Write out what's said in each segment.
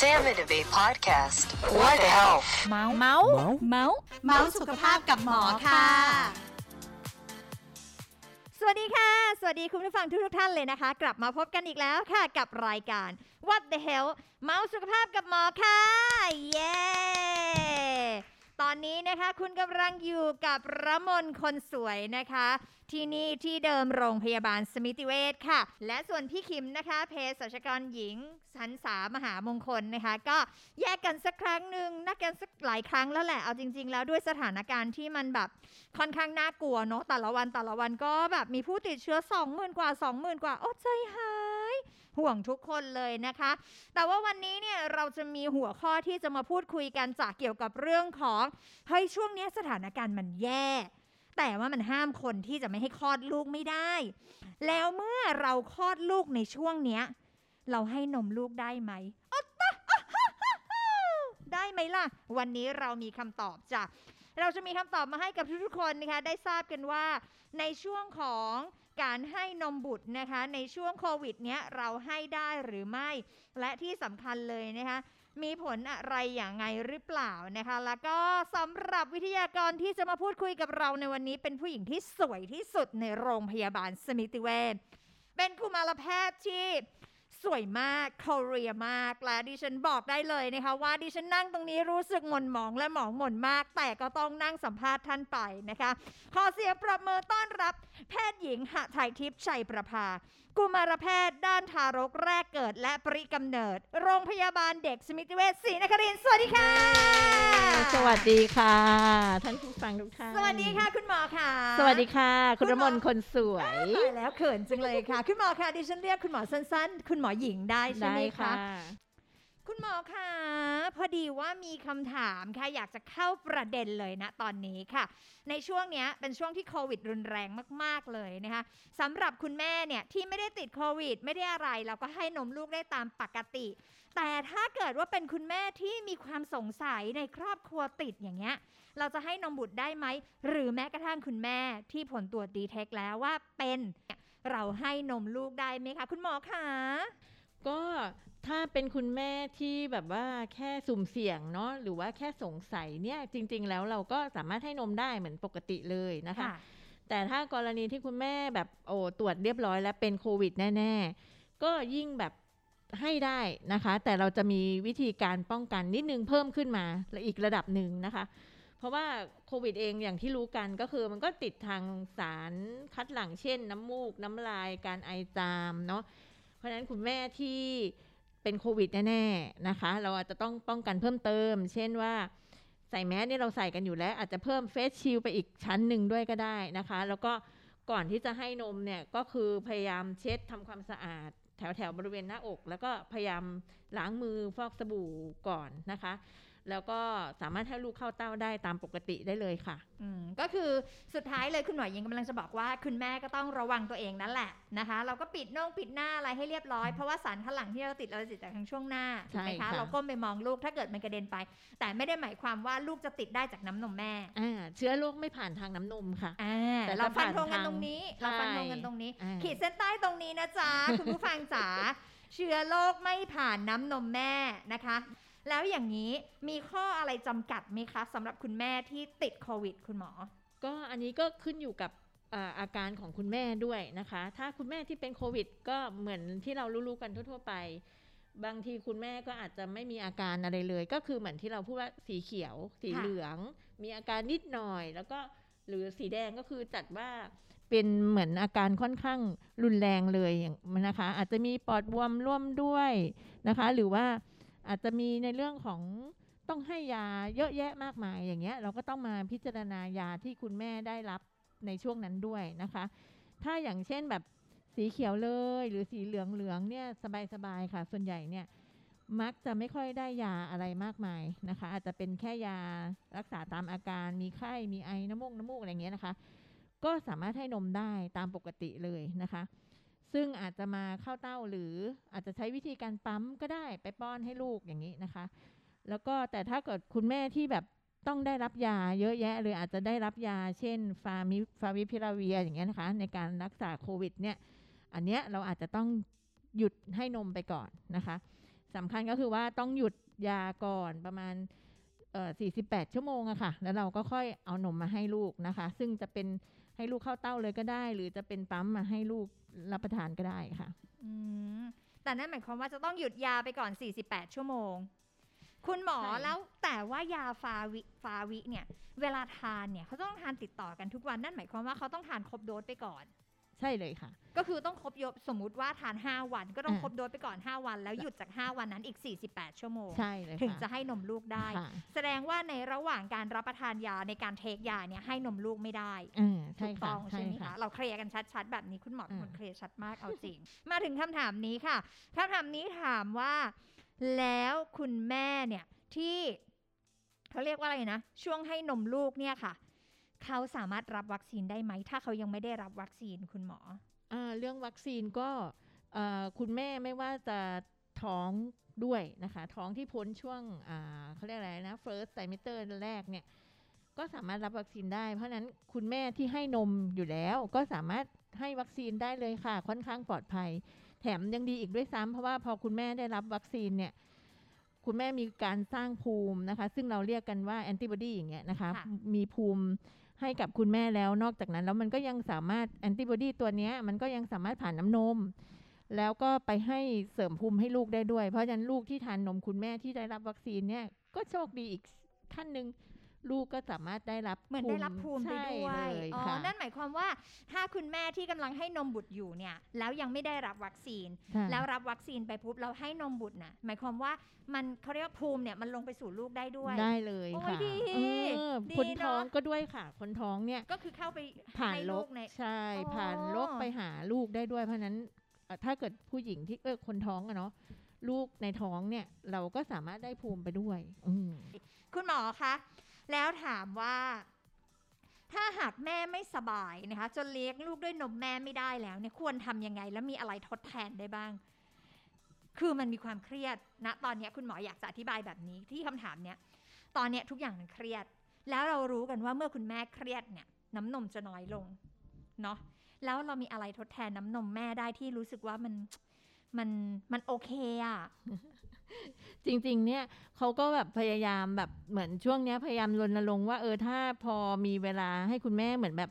Sam and Abe podcast. What the health? เมาส์เมาส์เมาส์เมาส์สุขภาพกับหมอค่ะ สวัสดีค่ะ สวัสดีคุณผู้ฟังทุกทุกๆท่านเลยนะคะ กลับมาพบกันอีกแล้วค่ะกับรายการ What the hell เมาส์สุขภาพกับหมอค่ะ เย้ ตอนนี้นะคะคุณกำลังอยู่กับระมนคนสวยนะคะ ที่นี่ที่เดิมโรงพยาบาลสมิติเวชค่ะ และส่วนพี่คิมนะคะเภสัชกรหญิงสันสามหามงคลนะคะ ก็แยกกันสักครั้งหนึ่งนักกันสักหลายครั้งแล้วแหละเอาจริง ๆ แล้วด้วยสถานการณ์ที่มันแบบค่อนข้างน่ากลัวเนาะแต่ละวันแต่ละวันก็แบบมีผู้ติดเชื้อ 20,000 กว่า 20,000 กว่า โอ้ใจหาย ห่วงทุกคนเลยนะคะ แต่ว่าวันนี้เนี่ยเราจะมีหัวข้อที่จะมาพูดคุยกันจากเกี่ยวกับเรื่องของเฮ้ยช่วงนี้สถานการณ์มันแย่ แต่ว่ามันห้ามคนที่จะไม่ให้คลอดลูกไม่ได้ แล้วเมื่อเราคลอดลูกในช่วงเนี้ยเราให้นมลูกได้ไหมได้ไหมล่ะ วันนี้เรามีคำตอบจ้ะเราจะมีคำตอบมาให้กับทุกๆคนนะคะ ได้ทราบกันว่าในช่วงของ การให้นมบุตรนะคะ ในช่วงโควิดเนี้ยเราให้ได้หรือไม่ และที่สำคัญเลยนะคะ มีผลอะไรอย่างไงหรือเปล่านะคะ แล้วก็สำหรับวิทยากรที่จะมาพูดคุยกับเราในวันนี้ เป็นผู้หญิงที่สวยที่สุดในโรงพยาบาลสมิติเวชเป็นกุมารแพทย์ที่ สวยมากเ o เรียมาก และดิฉันบอกได้เลยนะคะว่าดิฉันนั่งตรงนี้รู้สึกหม่นหมองและหมองหม่นมาก แต่ก็ต้องนั่งสัมภาษณ์ท่านไปนะคะ ขอเสียงปรบมือต้อนรับแพทย์หญิงหไทยทิพย์ชัยประภากุมารแพทย์ด้านทารกแรกเกิดและปริกำเนิด โรงพยาบาลเด็กสมิติเวชศรีนครินทร์สวัสดีค่ะ สวัสดีค่ะ ท่านผู้ฟังทุกท่านสวัสดีค่ะ คุณหมอค่ะ สวัสดีค่ะ คุณคุณรหมอมนคนสวยตายแล้วเขินจังเลยค่ะ คุณหมอค่ะดิฉันเรียกคุณหมอสั้นๆ คุณหมอหญิงได้ใช่ได้ไหมค่ะ คุณหมอคะพอดีว่ามีคำถามค่ะอยากจะเข้าประเด็นเลยนะตอนนี้ค่ะ ในช่วงเนี้ยเป็นช่วงที่โควิดรุนแรงมาก ๆ เลยนะคะสำหรับคุณแม่เนี่ยที่ไม่ได้ติดโควิด ไม่ได้อะไร เราก็ให้นมลูกได้ตามปกติ แต่ถ้าเกิดว่าเป็นคุณแม่ที่มีความสงสัยในครอบครัวติดอย่างเงี้ยเราจะให้นมบุตรได้ไหม หรือแม้กระทั่งคุณแม่ที่ผลตรวจดีเทคแล้วว่าเป็นเราให้นมลูกได้ไหมคะคุณหมอคะก็ ถ้าเป็นคุณแม่ที่แบบว่าแค่สุ่มเสี่ยงเนาะหรือว่าแค่สงสัยเนี่ยจริง ๆ แล้วเราก็สามารถให้นมได้เหมือนปกติเลยนะคะ แต่ถ้ากรณีที่คุณแม่แบบโอ้ตรวจเรียบร้อยแล้วเป็นโควิดแน่ ๆ ก็ยิ่งแบบให้ได้นะคะ แต่เราจะมีวิธีการป้องกันนิดนึงเพิ่มขึ้นมาอีกระดับหนึ่งนะคะ เพราะว่าโควิดเองอย่างที่รู้กันก็คือมันก็ติดทางสารคัดหลั่งเช่น น้ำมูก น้ำลายการไอจามเนาะเพราะฉะนั้นคุณแม่ที่ เป็นโควิดแน่ๆนะคะ เราอาจจะต้องป้องกันเพิ่มเติม เช่นว่าใส่แมสเนี่ยเราใส่กันอยู่แล้ว อาจจะเพิ่มเฟสชิลไปอีกชั้นหนึ่งด้วยก็ได้นะคะ แล้วก็ก่อนที่จะให้นมเนี่ยก็คือพยายามเช็ดทำความสะอาด แถวแถวบริเวณหน้าอก แล้วก็พยายามล้างมือฟอกสบู่ก่อนนะคะ แล้วก็สามารถให้ลูกเข้าเต้าได้ตามปกติได้เลยค่ะอืมก็คือสุดท้ายเลยคุณหมอยิงกำลังจะบอกว่า คุณแม่ก็ต้องระวังตัวเองนั่นแหละนะคะ เราก็ปิดน่องปิดหน้าอะไรให้เรียบร้อย เพราะว่าสารคัดหลั่งที่เราติดเราติดจากทางช่วงหน้าถูกไหมใช่คะค่ะเราก้มไปมองลูกถ้าเกิดมันกระเด็นไป แต่ไม่ได้หมายความว่าลูกจะติดได้จากน้ำนมแม่อ่าเชื้อโรคไม่ผ่านทางน้ำนมค่ะอ่าแต่เราถ้าฟันธงผ่านกันทางตรงนี้ใช่เราฟันธงกันตรงนี้อ่าขีดเส้นใต้ตรงนี้นะจ๊ะคุณผู้ฟังจ๋าเชื้อโรคไม่ผ่านน้ำนมแม่นะคะ แล้วอย่างนี้มีข้ออะไรจำกัดไหมคะสำหรับคุณแม่ที่ติดโควิด คุณหมอ ก็อันนี้ก็ขึ้นอยู่กับอาการของคุณแม่ด้วยนะคะ ถ้าคุณแม่ที่เป็นโควิด ก็เหมือนที่เรารู้ๆกันทั่ว ๆ ไป บางทีคุณแม่ก็อาจจะไม่มีอาการอะไรเลย ก็คือเหมือนที่เราพูดว่าสีเขียว สีเหลือง มีอาการนิดหน่อย แล้วก็หรือสีแดงก็คือจัดว่าเป็นเหมือนอาการค่อนข้างรุนแรงเลยอย่างนะคะ อาจจะมีปอดบวมร่วมด้วยนะคะ หรือว่า อาจจะมีในเรื่องของต้องให้ยาเยอะแยะมากมายอย่างเงี้ยเราก็ต้องมาพิจารณายาที่คุณแม่ได้รับในช่วงนั้นด้วยนะคะ ถ้าอย่างเช่นแบบสีเขียวเลยหรือสีเหลืองเหลืองๆเนี่ยสบายๆค่ะ ส่วนใหญ่เนี่ยมักจะไม่ค่อยได้ยาอะไรมากมายนะคะ อาจจะเป็นแค่ยารักษาตามอาการมีไข้มีไอน้ำมูกน้ำมูกอะไรเงี้ยนะคะ ก็สามารถให้นมได้ตามปกติเลยนะคะ ซึ่งอาจจะมาเข้าเต้าหรืออาจจะใช้วิธีการปั๊มก็ได้ไปป้อนให้ลูกอย่างนี้นะคะ แล้วก็แต่ถ้าเกิดคุณแม่ที่แบบต้องได้รับยาเยอะแยะเลยออาจจะได้รับยาเช่นฟามิฟาวิพิราเวียอย่างเงี้ยนะคะ ในการรักษาโควิดเนี่ยอันเนี้ยเราอาจจะต้องหยุดให้นมไปก่อนนะคะสำคัญก็คือว่าต้องหยุดยาก่อนประมาณเอ่อ48 ชั่วโมงอะค่ะ แล้วเราก็ค่อยเอานมมาให้ลูกนะคะ ซึ่งจะเป็น ให้ลูกเข้าเต้าเลยก็ได้ หรือจะเป็นปั๊มมาให้ลูกรับประทานก็ได้ค่ะอืมแต่นั่นหมายความว่าจะต้องหยุดยาไปก่อน 48 ชั่วโมง คุณหมอใช่แล้วแต่ว่ายาฟาวิฟาวิเนี่ย เวลาทานเนี่ยเขาต้องทานติดต่อกันทุกวันนั่นหมายความว่าเขาต้องทานครบโดสไปก่อน ใช่เลยค่ะ ก็คือต้องครบยศสมมุติว่าทาน 5 วัน ก็ต้องอ่าครบโดสไปก่อน 5 วัน แล้วหยุดจาก 5 วันนั้นอีก 48 ชั่วโมง ใช่เลยถึงค่จะให้นมลูกได้ค่ะแสดงว่าในระหว่างการรับประทานยาในการเทคยาเนี่ยให้นมลูกไม่ได้อ่าถูใช่กค่ะต้องใช่ไหมค่ะคะเราเคลียร์กันชัดๆ แบบนี้คุณหมอเป็นคนอ่าเคลียร์ชัดมากเอาจริง มาถึงคำถามนี้ค่ะคำถามนี้ถามว่า แล้วคุณแม่เนี่ยที่เขาเรียกว่าอะไรนะ ช่วงให้นมลูกเนี่ยค่ะ เขาสามารถรับวัคซีนได้ไหม ถ้าเขายังไม่ได้รับวัคซีนคุณหมออ่าเรื่องวัคซีนก็เอ่อคุณแม่ไม่ว่าจะท้องด้วยนะคะ ท้องที่พ้นช่วงอ่าเขาเรียกอะไรนะ first trimester แรกเนี่ย ก็สามารถรับวัคซีนได้ เพราะฉะนั้นคุณแม่ที่ให้นมอยู่แล้วก็สามารถให้วัคซีนได้เลยค่ะ ค่อนข้างปลอดภัย แถมยังดีอีกด้วยซ้ำเพราะว่าพอคุณแม่ได้รับวัคซีนเนี่ยคุณแม่มีการสร้างภูมินะคะ ซึ่งเราเรียกกันว่าแอนติบอดีอย่างเงี้ยนะคะค่ะมีภูมิ ให้กับคุณแม่แล้วนอกจากนั้นแล้วมันก็ยังสามารถแอนติบอดีตัวนี้มันก็ยังสามารถผ่านน้ำนม แล้วก็ไปให้เสริมภูมิให้ลูกได้ด้วย เพราะฉะนั้นลูกที่ทานนมคุณแม่ที่ได้รับวัคซีนเนี่ยก็โชคดีอีกขั้นหนึ่ง ลูกก็สามารถได้รับเหมือนได้รับภูมิไปด้วยใช่เลยอ๋อค่ะนั่นหมายความว่า ถ้าคุณแม่ที่กำลังให้นมบุตรอยู่เนี่ย แล้วยังไม่ได้รับวัคซีนใช่แล้วรับวัคซีนไปปุ๊บเราให้นมบุตรน่ะหมายความว่ามันเขาเรียกว่าภูมิเนี่ยมันลงไปสู่ลูกได้ด้วยได้เลยโอ้ยค่ะดีเออดีคนท้องเนอะก็ด้วยค่ะ คนท้องเนี่ยก็คือเข้าไปผ่านให้โรลูคกในใช่อ๋อผ่านโรคไปหาลูกได้ด้วยเพราะฉะนั้นเอ่อถ้าเกิดผู้หญิงที่เออคนท้องอะเนาะลูกในท้องเนี่ยเราก็สามารถได้ภูมิไปด้วยอืมคุณหมอคะ แล้วถามว่า ถ้าหากแม่ไม่สบายนะคะจนเลี้ยงลูกด้วยนมแม่ไม่ได้แล้วเนี่ยควรทำยังไง แล้วมีอะไรทดแทนได้บ้าง คือมันมีความเครียดนะตอนเนี้ยคุณหมออยากจะอธิบายแบบนี้ที่คำถามเนี้ยตอนเนี้ยทุกอย่างมันเครียด แล้วเรารู้กันว่าเมื่อคุณแม่เครียดเนี่ยน้ำนมจะน้อยลงเนาะแล้วเรามีอะไรทดแทนน้ำนมแม่ได้ที่รู้สึกว่ามันมันมันโอเคอะ จริง ๆ เนี่ยเขาก็แบบพยายามแบบเหมือนช่วงเนี้ยพยายามรณรงค์ว่าเออถ้าพอมีเวลาให้คุณแม่เหมือนแบบ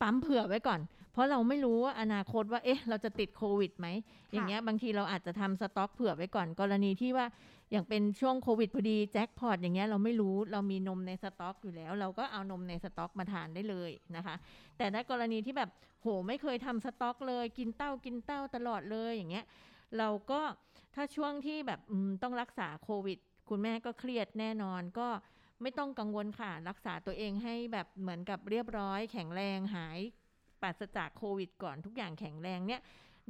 ปั๊มเผื่อไว้ก่อน เพราะเราไม่รู้ว่าอนาคตว่าเอ๊ะ เราจะติดโควิดไหม อย่างเงี้ยบางทีเราอาจจะทำสต็อกเผื่อไว้ก่อน กรณีที่ว่าอย่างเป็นช่วงโควิดพอดีแจ็คพอตอย่างเงี้ยเราไม่รู้เรามีนมในสต็อกอยู่แล้ว เราก็เอานมในสต็อกมาทานได้เลยนะคะ แต่ถ้ากรณีที่แบบโหไม่เคยทำสต็อกเลย กินเต้ากินเต้าตลอดเลยอย่างเงี้ย เราก็ถ้าช่วงที่แบบต้องรักษาโควิด คุณแม่ก็เครียดแน่นอนก็ไม่ต้องกังวลค่ะ รักษาตัวเองให้แบบเหมือนกับเรียบร้อย แข็งแรงหายปราศจากโควิด ก่อนทุกอย่างแข็งแรงเนี่ย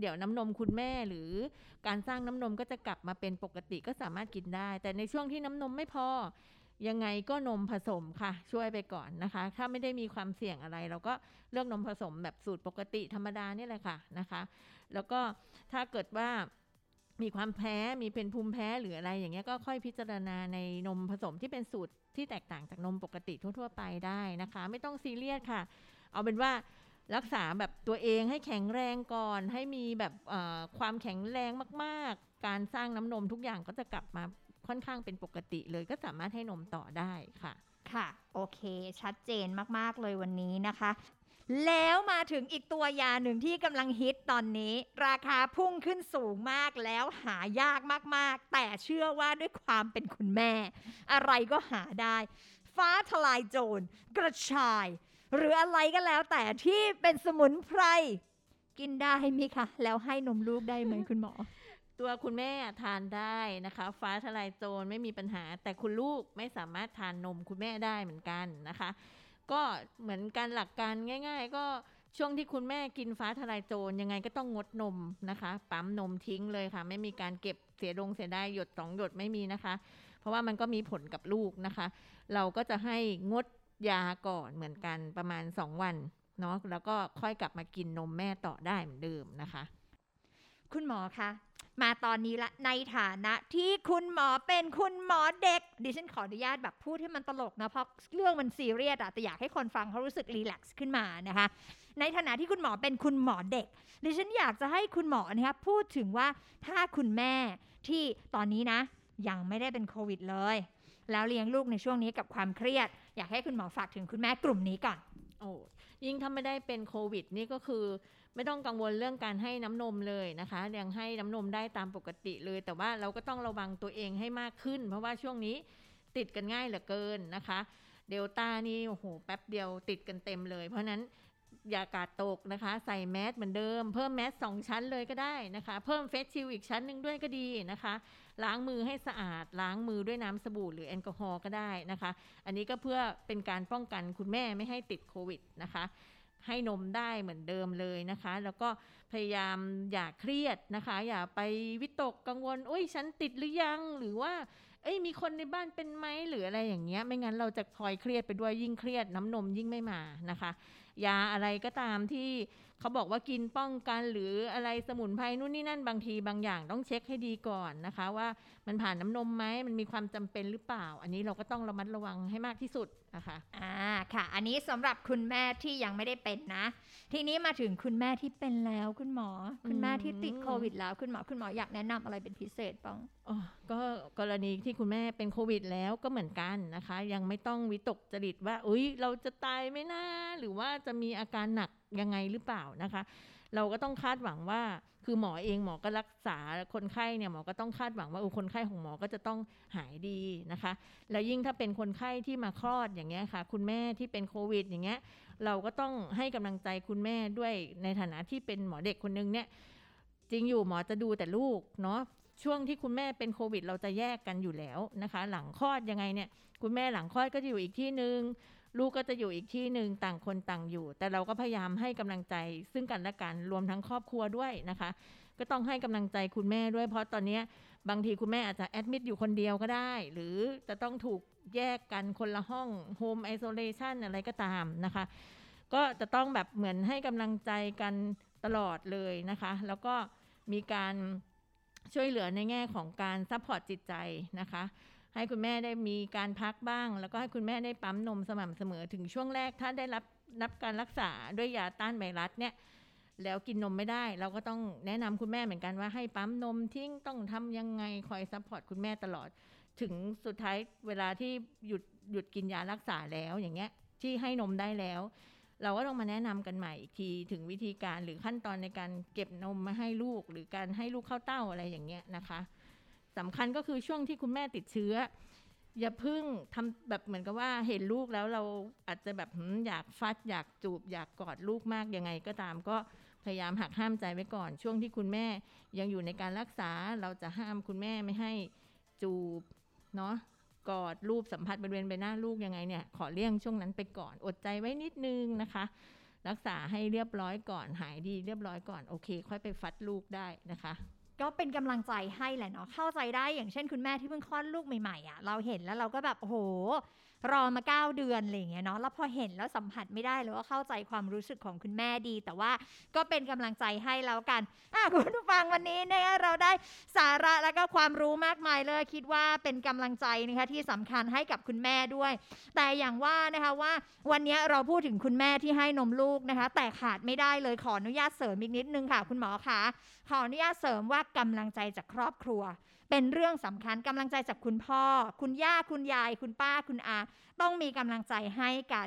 เดี๋ยวน้ำนมคุณแม่หรือการสร้างน้ำนมก็จะกลับมาเป็นปกติก็สามารถกินได้ แต่ในช่วงที่น้ำนมไม่พอ ยังไงก็นมผสมค่ะ ช่วยไปก่อนนะคะ ถ้าไม่ได้มีความเสี่ยงอะไร เราก็เลือกนมผสมแบบสูตรปกติธรรมดาเนี่ยแหละค่ะนะคะ แล้วก็ถ้าเกิดว่ามีความแพ้มีเป็นภูมิแพ้หรืออะไรอย่างเงี้ยก็ค่อยพิจารณาในนมผสมที่เป็นสูตรที่แตกต่างจากนมปกติทั่ว ๆ ไปได้นะคะ ไม่ต้องซีเรียสค่ะ เอาเป็นว่ารักษาแบบตัวเองให้แข็งแรงก่อน ให้มีแบบความแข็งแรงมาก ๆ การสร้างน้ำนมทุกอย่างก็จะกลับมา ค่อนข้างเป็นปกติเลยก็สามารถให้นมต่อได้ค่ะ ค่ะ โอเค ชัดเจนมาก ๆ เลยวันนี้นะคะ แล้วมาถึงอีกตัวยาหนึ่งที่กำลังฮิตตอนนี้ ราคาพุ่งขึ้นสูงมากแล้วหายากมาก ๆ แต่เชื่อว่าด้วยความเป็นคุณแม่ อะไรก็หาได้ ฟ้าทลายโจรกระชาย หรืออะไรก็แล้วแต่ที่เป็นสมุนไพรกินได้ไหมคะ แล้วให้นมลูกได้ไหมคุณหมอ ตัวคุณแม่ทานได้นะคะ ฟ้าทลายโจรไม่มีปัญหา แต่คุณลูกไม่สามารถทานนมคุณแม่ได้เหมือนกันนะคะ ก็เหมือนกันหลักการง่าย ๆ ก็ช่วงที่คุณแม่กินฟ้าทลายโจรยังไงก็ต้องงดนมนะคะ ปั๊มนมทิ้งเลยค่ะ ไม่มีการเก็บเสียดงเสียได้หยดสองหยดไม่มีนะคะ เพราะว่ามันก็มีผลกับลูกนะคะ เราก็จะให้งดยาก่อนเหมือนกันประมาณ 2 วันเนาะแล้วก็ค่อยกลับมากินนมแม่ต่อได้เหมือนเดิมนะคะ คุณหมอคะมาตอนนี้ละในฐานะที่คุณหมอเป็นคุณหมอเด็ก ดิฉันขออนุญาตแบบพูดให้มันตลกนะ เพราะเรื่องมันซีเรียสอะแต่อยากให้คนฟังเขารู้สึกรีแลกซ์ขึ้นมานะคะ ในฐานะที่คุณหมอเป็นคุณหมอเด็ก ดิฉันอยากจะให้คุณหมอนะคะพูดถึงว่าถ้าคุณแม่ที่ตอนนี้นะ ยังไม่ได้เป็นโควิดเลย แล้วเลี้ยงลูกในช่วงนี้กับความเครียด อยากให้คุณหมอฝากถึงคุณแม่กลุ่มนี้ก่อนโอ้ยิ่งถ้าไม่ได้เป็นโควิดนี่ก็คือ ไม่ต้องกังวลเรื่องการให้น้ำนมเลยนะคะ ยังให้น้ำนมได้ตามปกติเลย แต่ว่าเราก็ต้องระวังตัวเองให้มากขึ้น เพราะว่าช่วงนี้ติดกันง่ายเหลือเกินนะคะ เดลต้านี่โอ้โหแป๊บเดียวติดกันเต็มเลย เพราะนั้นอย่ากาดตกนะคะ ใส่แมสเหมือนเดิม เพิ่มแมสสองชั้นเลยก็ได้นะคะ เพิ่มเฟสชิลอีกชั้นหนึ่งด้วยก็ดีนะคะ ล้างมือให้สะอาด ล้างมือด้วยน้ำสบู่หรือแอลกอฮอล์ก็ได้นะคะ อันนี้ก็เพื่อเป็นการป้องกันคุณแม่ไม่ให้ติดโควิดนะคะ ให้นมได้เหมือนเดิมเลยนะคะ แล้วก็พยายามอย่าเครียดนะคะ อย่าไปวิตกกังวลอุ้ยฉันติดหรือยังหรือว่า เอ้ยมีคนในบ้านเป็นไหมหรืออะไรอย่างเงี้ย ไม่งั้นเราจะพลอยเครียดไปด้วยยิ่งเครียด น้ำนมยิ่งไม่มานะคะ ยาอะไรก็ตามที่เขาบอกว่ากินป้องกันหรืออะไรสมุนไพรนู่นนี่นั่นบางทีบางอย่างต้องเช็คให้ดีก่อนนะคะ ว่ามันผ่านน้ำนมไหมมันมีความจำเป็นหรือเปล่า อันนี้เราก็ต้องระมัดระวังให้มากที่สุดนะคะอ่าค่ะ อันนี้สำหรับคุณแม่ที่ยังไม่ได้เป็นนะ ทีนี้มาถึงคุณแม่ที่เป็นแล้วคุณหมอ คุณแม่ที่ติดโควิด แล้วคุณหมอคุณหมออยากแนะนำอะไรเป็นพิเศษบ้างอ๋อก็กรณีที่คุณแม่เป็นโควิด แล้วก็เหมือนกันนะคะ ยังไม่ต้องวิตกจริตว่าอุ้ยเราจะตายไหมนะหรือว่าจะมีอาการหนักยังไงหรือเปล่านะคะ เราก็ต้องคาดหวังว่าคือหมอเองหมอก็รักษาคนไข้เนี่ยหมอก็ต้องคาดหวังว่าออคนไข้ของหมอก็จะต้องหายดีนะคะ แล้วยิ่งถ้าเป็นคนไข้ที่มาคลอดอย่างเงี้ยค่ะ คุณแม่ที่เป็นโควิด อย่างเงี้ยเราก็ต้องให้กำลังใจคุณแม่ด้วยในฐานะที่เป็นหมอเด็กคนนึงเนี่ยจริงอยู่หมอจะดูแต่ลูกเนาะช่วงที่คุณแม่เป็นโควิด เราจะแยกกันอยู่แล้วนะคะ หลังคลอดยังไงเนี่ย คุณแม่หลังคลอดก็จะอยู่อีกที่หนึ่ง ลูกก็จะอยู่อีกที่หนึ่งต่างคนต่างอยู่ แต่เราก็พยายามให้กำลังใจซึ่งกันและกันรวมทั้งครอบครัวด้วยนะคะ ก็ต้องให้กำลังใจคุณแม่ด้วย เพราะตอนนี้บางทีคุณแม่อาจจะแอดมิดอยู่คนเดียวก็ได้ หรือจะต้องถูกแยกกันคนละห้องโฮมไอโซเลชันอะไรก็ตามนะคะ ก็จะต้องแบบเหมือนให้กำลังใจกันตลอดเลยนะคะ แล้วก็มีการช่วยเหลือในแง่ของการ support จิตใจนะคะ ให้คุณแม่ได้มีการพักบ้าง แล้วก็ให้คุณแม่ได้ปั๊มนมสม่ำเสมอถึงช่วงแรก ถ้าได้รับรับการรักษาด้วยยาต้านไวรัสเนี่ยแล้วกินนมไม่ได้ เราก็ต้องแนะนำคุณแม่เหมือนกันว่าให้ปั๊มนมทิ้งต้องทำยังไงคอย support คุณแม่ตลอด ถึงสุดท้ายเวลาที่หยุดหยุดกินยารักษาแล้วอย่างเงี้ยที่ให้นมได้แล้ว เราก็ต้องมาแนะนำกันใหม่อีกทีถึงวิธีการหรือขั้นตอนในการเก็บนมมาให้ลูก หรือการให้ลูกเข้าเต้าอะไรอย่างเงี้ยนะคะ สำคัญก็คือช่วงที่คุณแม่ติดเชื้อ อย่าพึ่งทำแบบเหมือนกับว่าเห็นลูกแล้วเราอาจจะแบบอยากฟัดอยากจูบ อยากกอดลูกมากยังไงก็ตามก็พยายามหักห้ามใจไว้ก่อน ช่วงที่คุณแม่ยังอยู่ในการรักษาเราจะห้ามคุณแม่ไม่ให้จูบเนาะกอดรูปสัมผัสบริเวณใบหน้าลูกยังไงเนี่ยขอเลี่ยงช่วงนั้นไปก่อนอดใจไว้นิดนึงนะคะ รักษาให้เรียบร้อยก่อนหายดีเรียบร้อยก่อนโอเค ค่อยไปฟัดลูกได้นะคะ ก็เป็นกำลังใจให้แหละเนาะเข้าใจได้อย่างเช่นคุณแม่ที่เพิ่งคลอดลูกใหม่ๆอะเราเห็นแล้วเราก็แบบโอ้โหรอมาเก้าเดือนอะไรอย่างเงี้ยเนาะแล้วพอเห็นแล้วสัมผัสไม่ได้เลยว่าเข้าใจความรู้สึกของคุณแม่ดี แต่ว่าก็เป็นกำลังใจให้แล้วกันอะคุณผู้ฟังวันนี้เนี่ยเราได้สาระแล้วก็ความรู้มากมายเลยคิดว่าเป็นกำลังใจนะคะที่สำคัญให้กับคุณแม่ด้วย แต่อย่างว่านะคะว่าวันนี้เราพูดถึงคุณแม่ที่ให้นมลูกนะคะ แต่ขาดไม่ได้เลยขออนุญาตเสริมอีกนิดนึงค่ะ คุณหมอคะขออนุญาตเสริมว่ากำลังใจจากครอบครัว เป็นเรื่องสำคัญกำลังใจจากคุณพ่อ คุณย่าคุณยาย คุณป้าคุณอา ต้องมีกำลังใจให้กัน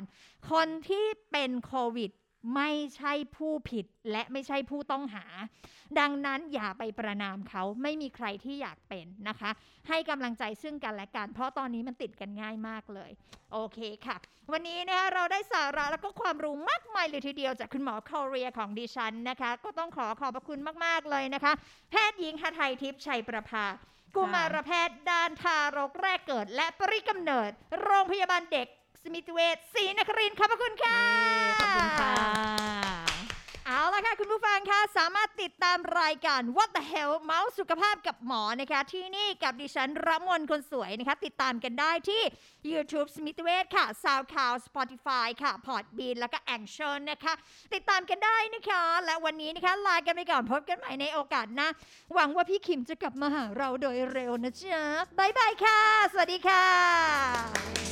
คนที่เป็นโควิด ไม่ใช่ผู้ผิดและไม่ใช่ผู้ต้องหา ดังนั้นอย่าไปประนามเขาไม่มีใครที่อยากเป็นนะคะ ให้กำลังใจซึ่งกันและกัน เพราะตอนนี้มันติดกันง่ายมากเลย โอเคค่ะ วันนี้นะคะเราได้สาระแล้วก็ความรู้มากมายเลยทีเดียวจากคุณหมอคอเรียของดิฉันนะคะ ก็ต้องขอขอบพระคุณมาก ๆ เลยนะคะ แพทย์หญิงหทัยทิพย์ชัยประภากุมารแพทย์ด้านทารกแรกเกิด และปริกำเนิด โรงพยาบาลเด็ก สมิติเวชศรีนครินทร์ขอบพระคุณค่ะ ขอบคุณค่ะ เอาละค่ะ คุณผู้ฟังคะสามารถติดตามรายการ What the Hell เมาส์สุขภาพกับหมอนะคะ ที่นี่กับดิฉันรมนคนสวยนะคะ ติดตามกันได้ที่ YouTube Smith w a y ค่ะ SoundCloud Spotify ค่ะ Podbean แล้วก็ a n c h o r นะคะ ติดตามกันได้นะคะ และวันนี้นะคะ ลากันไปก่อนพบกันใหม่ในโอกาสหน้า หวังว่าพี่ขิมจะกลับมาหาเราโดยเร็วนะจ๊ะ bye bye ค่ะ สวัสดีค่ะ